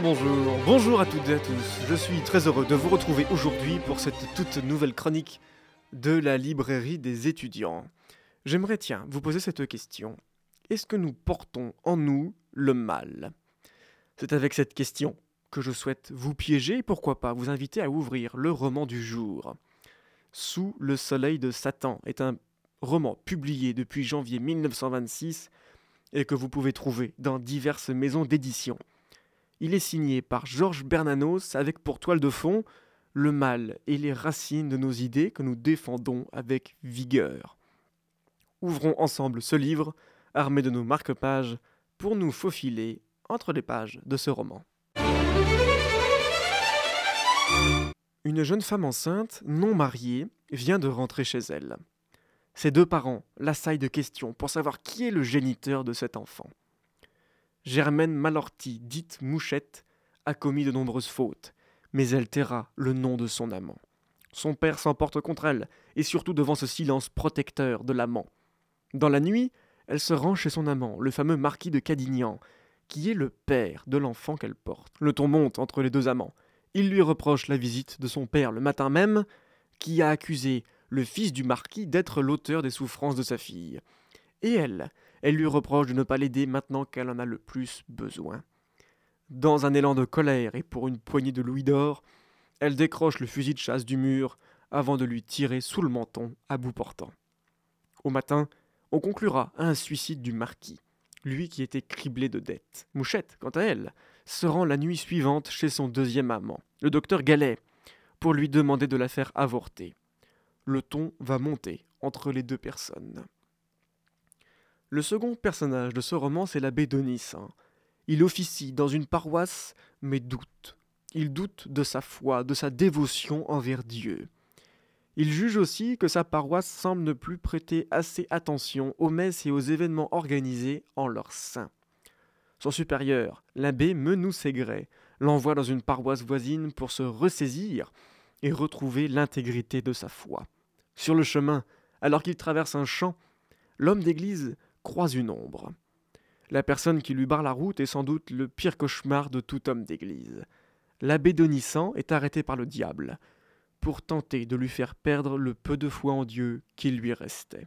bonjour à toutes et à tous. Je suis très heureux de vous retrouver aujourd'hui pour cette toute nouvelle chronique de la librairie des étudiants. J'aimerais tiens vous poser cette question. Est-ce que nous portons en nous le mal? C'est avec cette question que je souhaite vous piéger et pourquoi pas vous inviter à ouvrir le roman du jour. Sous le soleil de Satan est un roman publié depuis janvier 1926 et que vous pouvez trouver dans diverses maisons d'édition. Il est signé par Georges Bernanos avec pour toile de fond le mal et les racines de nos idées que nous défendons avec vigueur. Ouvrons ensemble ce livre, armé de nos marque-pages, pour nous faufiler entre les pages de ce roman. Une jeune femme enceinte, non mariée, vient de rentrer chez elle. Ses deux parents l'assaillent de questions pour savoir qui est le géniteur de cet enfant. Germaine Malorty, dite Mouchette, a commis de nombreuses fautes, mais elle taira le nom de son amant. Son père s'emporte contre elle, et surtout devant ce silence protecteur de l'amant. Dans la nuit, elle se rend chez son amant, le fameux marquis de Cadignan, qui est le père de l'enfant qu'elle porte. Le ton monte entre les deux amants. Il lui reproche la visite de son père le matin même, qui a accusé le fils du marquis d'être l'auteur des souffrances de sa fille. Et elle, elle lui reproche de ne pas l'aider maintenant qu'elle en a le plus besoin. Dans un élan de colère et pour une poignée de louis d'or, elle décroche le fusil de chasse du mur avant de lui tirer sous le menton à bout portant. Au matin, on conclura à un suicide du marquis, lui qui était criblé de dettes. Mouchette, quant à elle, se rend la nuit suivante chez son deuxième amant, le docteur Gallet, pour lui demander de la faire avorter le ton va monter entre les deux personnes. Le second personnage de ce roman, c'est l'abbé Donissin. Il officie dans une paroisse, mais doute. Il doute de sa foi, de sa dévotion envers Dieu. Il juge aussi que sa paroisse semble ne plus prêter assez attention aux messes et aux événements organisés en leur sein. Son supérieur, l'abbé Menou-Ségret, l'envoie dans une paroisse voisine pour se ressaisir et retrouver l'intégrité de sa foi. Sur le chemin, alors qu'il traverse un champ, l'homme d'église croise une ombre. La personne qui lui barre la route est sans doute le pire cauchemar de tout homme d'église. L'abbé Donissant est arrêté par le diable pour tenter de lui faire perdre le peu de foi en Dieu qu'il lui restait.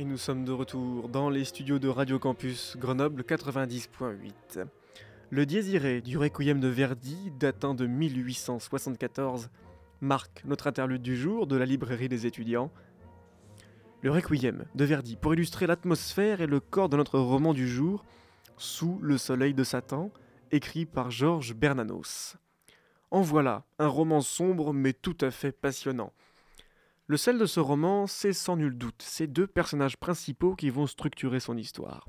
Et nous sommes de retour dans les studios de Radio Campus Grenoble 90.8. Le Désiré du Requiem de Verdi, datant de 1874, marque notre interlude du jour de la librairie des étudiants. Le Requiem de Verdi pour illustrer l'atmosphère et le corps de notre roman du jour, Sous le soleil de Satan, écrit par Georges Bernanos. En voilà, un roman sombre mais tout à fait passionnant. Le sel de ce roman, c'est sans nul doute ces deux personnages principaux qui vont structurer son histoire.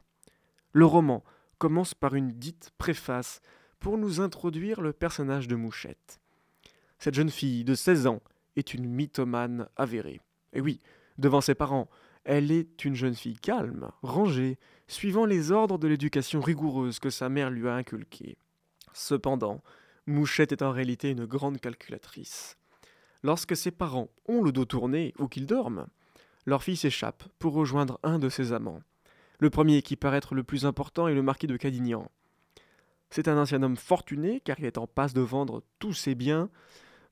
Le roman commence par une dite préface pour nous introduire le personnage de Mouchette. Cette jeune fille de 16 ans est une mythomane avérée. Et oui, devant ses parents, elle est une jeune fille calme, rangée, suivant les ordres de l'éducation rigoureuse que sa mère lui a inculquée. Cependant, Mouchette est en réalité une grande calculatrice. Lorsque ses parents ont le dos tourné ou qu'ils dorment, leur fille s'échappe pour rejoindre un de ses amants. Le premier qui paraît être le plus important est le marquis de Cadignan. C'est un ancien homme fortuné car il est en passe de vendre tous ses biens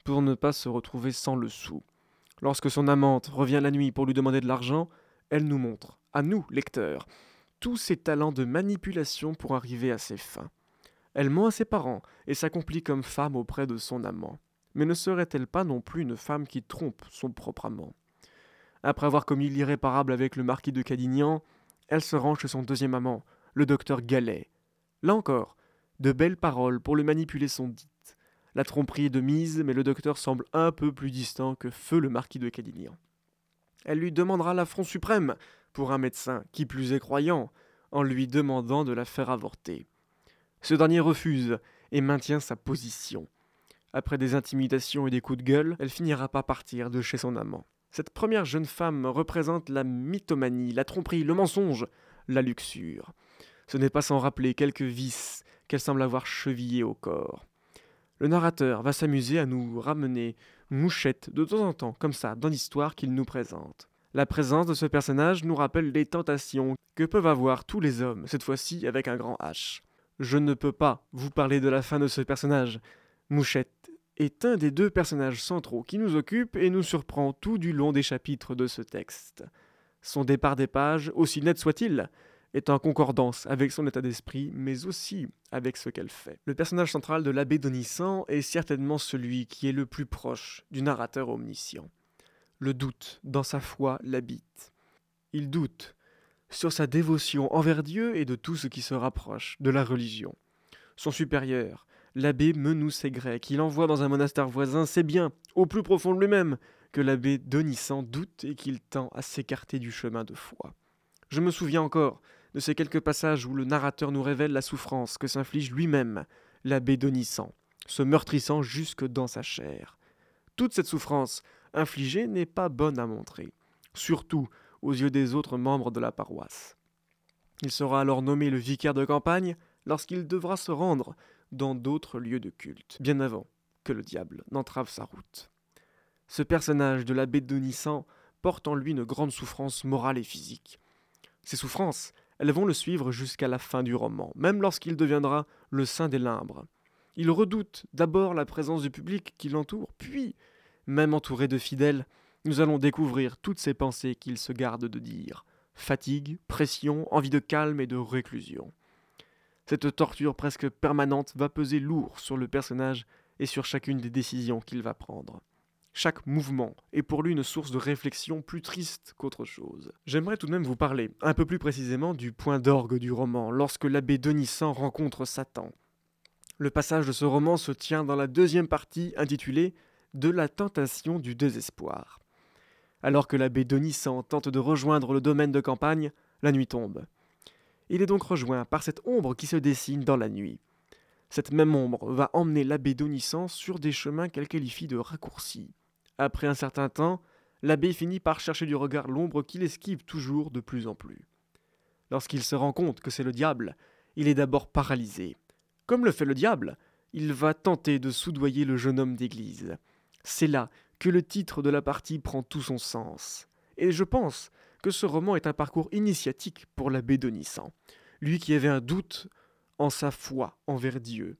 pour ne pas se retrouver sans le sou. Lorsque son amante revient la nuit pour lui demander de l'argent, elle nous montre, à nous, lecteurs, tous ses talents de manipulation pour arriver à ses fins. Elle ment à ses parents et s'accomplit comme femme auprès de son amant. Mais ne serait-elle pas non plus une femme qui trompe son propre amant? Après avoir commis l'irréparable avec le marquis de Cadignan, elle se rend chez son deuxième amant, le docteur Gallet. Là encore, de belles paroles pour le manipuler sont dites. La tromperie est de mise, mais le docteur semble un peu plus distant que feu le marquis de Cadignan. Elle lui demandera l'affront suprême pour un médecin qui plus est croyant, en lui demandant de la faire avorter. Ce dernier refuse et maintient sa position. Après des intimidations et des coups de gueule, elle finira par partir de chez son amant. Cette première jeune femme représente la mythomanie, la tromperie, le mensonge, la luxure. Ce n'est pas sans rappeler quelques vices qu'elle semble avoir chevillés au corps. Le narrateur va s'amuser à nous ramener Mouchette de temps en temps, comme ça, dans l'histoire qu'il nous présente. La présence de ce personnage nous rappelle les tentations que peuvent avoir tous les hommes, cette fois-ci avec un grand H. Je ne peux pas vous parler de la fin de ce personnage, Mouchette est un des deux personnages centraux qui nous occupe et nous surprend tout du long des chapitres de ce texte. Son départ des pages, aussi net soit-il, est en concordance avec son état d'esprit, mais aussi avec ce qu'elle fait. Le personnage central de l'abbé Donissant est certainement celui qui est le plus proche du narrateur omniscient. Le doute dans sa foi l'habite. Il doute sur sa dévotion envers Dieu et de tout ce qui se rapproche de la religion. Son supérieur, l'abbé Menousset grec. Il envoie dans un monastère voisin, c'est bien, au plus profond de lui-même, que l'abbé Donissant doute et qu'il tend à s'écarter du chemin de foi. Je me souviens encore de ces quelques passages où le narrateur nous révèle la souffrance que s'inflige lui-même, l'abbé Donissant, se meurtrissant jusque dans sa chair. Toute cette souffrance infligée n'est pas bonne à montrer, surtout aux yeux des autres membres de la paroisse. Il sera alors nommé le vicaire de campagne lorsqu'il devra se rendre dans d'autres lieux de culte, bien avant que le diable n'entrave sa route. Ce personnage de l'abbé Donissant porte en lui une grande souffrance morale et physique. Ces souffrances, elles vont le suivre jusqu'à la fin du roman, même lorsqu'il deviendra le saint des limbres. Il redoute d'abord la présence du public qui l'entoure, puis, même entouré de fidèles, nous allons découvrir toutes ces pensées qu'il se garde de dire fatigue, pression, envie de calme et de réclusion. Cette torture presque permanente va peser lourd sur le personnage et sur chacune des décisions qu'il va prendre. Chaque mouvement est pour lui une source de réflexion plus triste qu'autre chose. J'aimerais tout de même vous parler un peu plus précisément du point d'orgue du roman, lorsque l'abbé Denisant rencontre Satan. Le passage de ce roman se tient dans la deuxième partie intitulée De la tentation du désespoir. Alors que l'abbé Denisant tente de rejoindre le domaine de campagne, la nuit tombe. Il est donc rejoint par cette ombre qui se dessine dans la nuit. Cette même ombre va emmener l'abbé Donissant sur des chemins qu'elle qualifie de raccourcis. Après un certain temps, l'abbé finit par chercher du regard l'ombre qu'il esquive toujours de plus en plus. Lorsqu'il se rend compte que c'est le diable, il est d'abord paralysé. Comme le fait le diable, il va tenter de soudoyer le jeune homme d'église. C'est là que le titre de la partie prend tout son sens. Et je pense que ce roman est un parcours initiatique pour l'abbé Donissant, lui qui avait un doute en sa foi envers Dieu.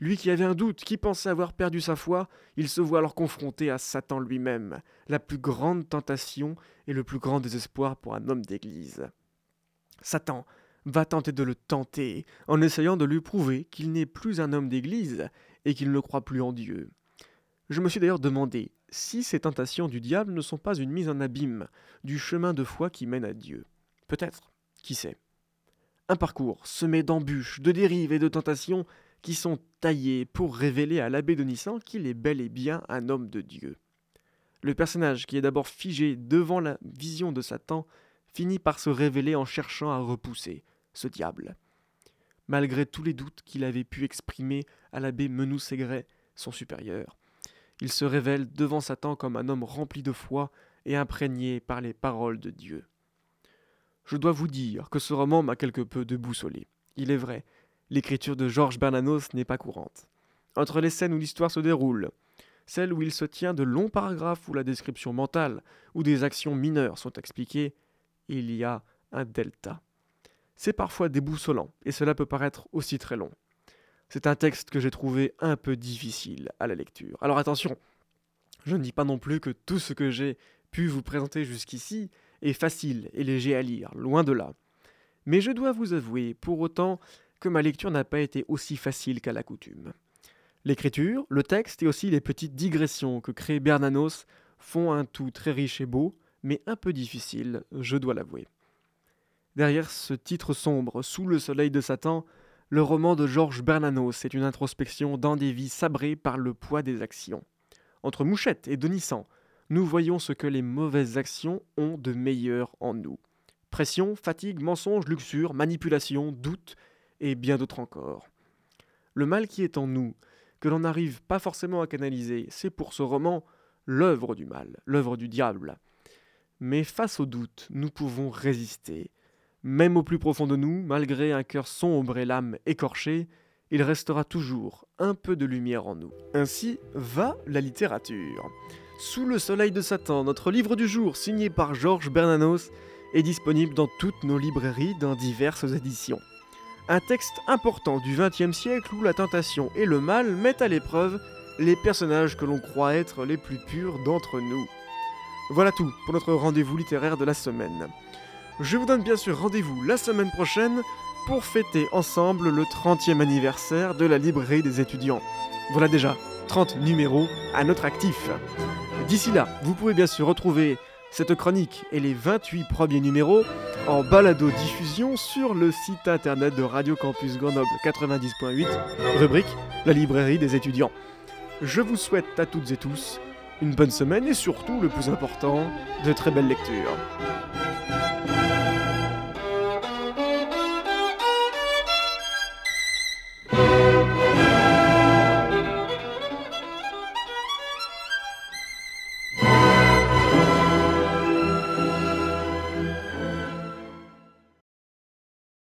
Lui qui avait un doute, qui pensait avoir perdu sa foi, il se voit alors confronté à Satan lui-même, la plus grande tentation et le plus grand désespoir pour un homme d'Église. Satan va tenter de le tenter, en essayant de lui prouver qu'il n'est plus un homme d'Église et qu'il ne croit plus en Dieu. Je me suis d'ailleurs demandé si ces tentations du diable ne sont pas une mise en abîme du chemin de foi qui mène à Dieu. Peut-être, qui sait? Un parcours semé d'embûches, de dérives et de tentations qui sont taillées pour révéler à l'abbé Denissan qu'il est bel et bien un homme de Dieu. Le personnage qui est d'abord figé devant la vision de Satan finit par se révéler en cherchant à repousser ce diable. Malgré tous les doutes qu'il avait pu exprimer à l'abbé Menou-Ségret, son supérieur, il se révèle devant Satan comme un homme rempli de foi et imprégné par les paroles de Dieu. Je dois vous dire que ce roman m'a quelque peu déboussolé. Il est vrai, l'écriture de Georges Bernanos n'est pas courante. Entre les scènes où l'histoire se déroule, celles où il se tient de longs paragraphes où la description mentale ou des actions mineures sont expliquées, il y a un delta. C'est parfois déboussolant, et cela peut paraître aussi très long. C'est un texte que j'ai trouvé un peu difficile à la lecture. Alors attention, je ne dis pas non plus que tout ce que j'ai pu vous présenter jusqu'ici est facile et léger à lire, loin de là. Mais je dois vous avouer, pour autant, que ma lecture n'a pas été aussi facile qu'à la coutume. L'écriture, le texte et aussi les petites digressions que crée Bernanos font un tout très riche et beau, mais un peu difficile, je dois l'avouer. Derrière ce titre sombre, Sous le soleil de Satan, le roman de Georges Bernanos est une introspection dans des vies sabrées par le poids des actions. Entre Mouchette et Denissan, nous voyons ce que les mauvaises actions ont de meilleur en nous. Pression, fatigue, mensonge, luxure, manipulation, doute et bien d'autres encore. Le mal qui est en nous, que l'on n'arrive pas forcément à canaliser, c'est pour ce roman l'œuvre du mal, l'œuvre du diable. Mais face au doute, nous pouvons résister. Même au plus profond de nous, malgré un cœur sombre et l'âme écorchée, il restera toujours un peu de lumière en nous. Ainsi va la littérature. Sous le soleil de Satan, notre livre du jour, signé par Georges Bernanos, est disponible dans toutes nos librairies dans diverses éditions. Un texte important du XXe siècle où la tentation et le mal mettent à l'épreuve les personnages que l'on croit être les plus purs d'entre nous. Voilà tout pour notre rendez-vous littéraire de la semaine. Je vous donne bien sûr rendez-vous la semaine prochaine pour fêter ensemble le 30e anniversaire de la librairie des étudiants. Voilà déjà 30 numéros à notre actif. D'ici là, vous pouvez bien sûr retrouver cette chronique et les 28 premiers numéros en balado-diffusion sur le site internet de Radio Campus Grenoble 90.8, rubrique La librairie des étudiants. Je vous souhaite à toutes et tous une bonne semaine et surtout, le plus important, de très belles lectures.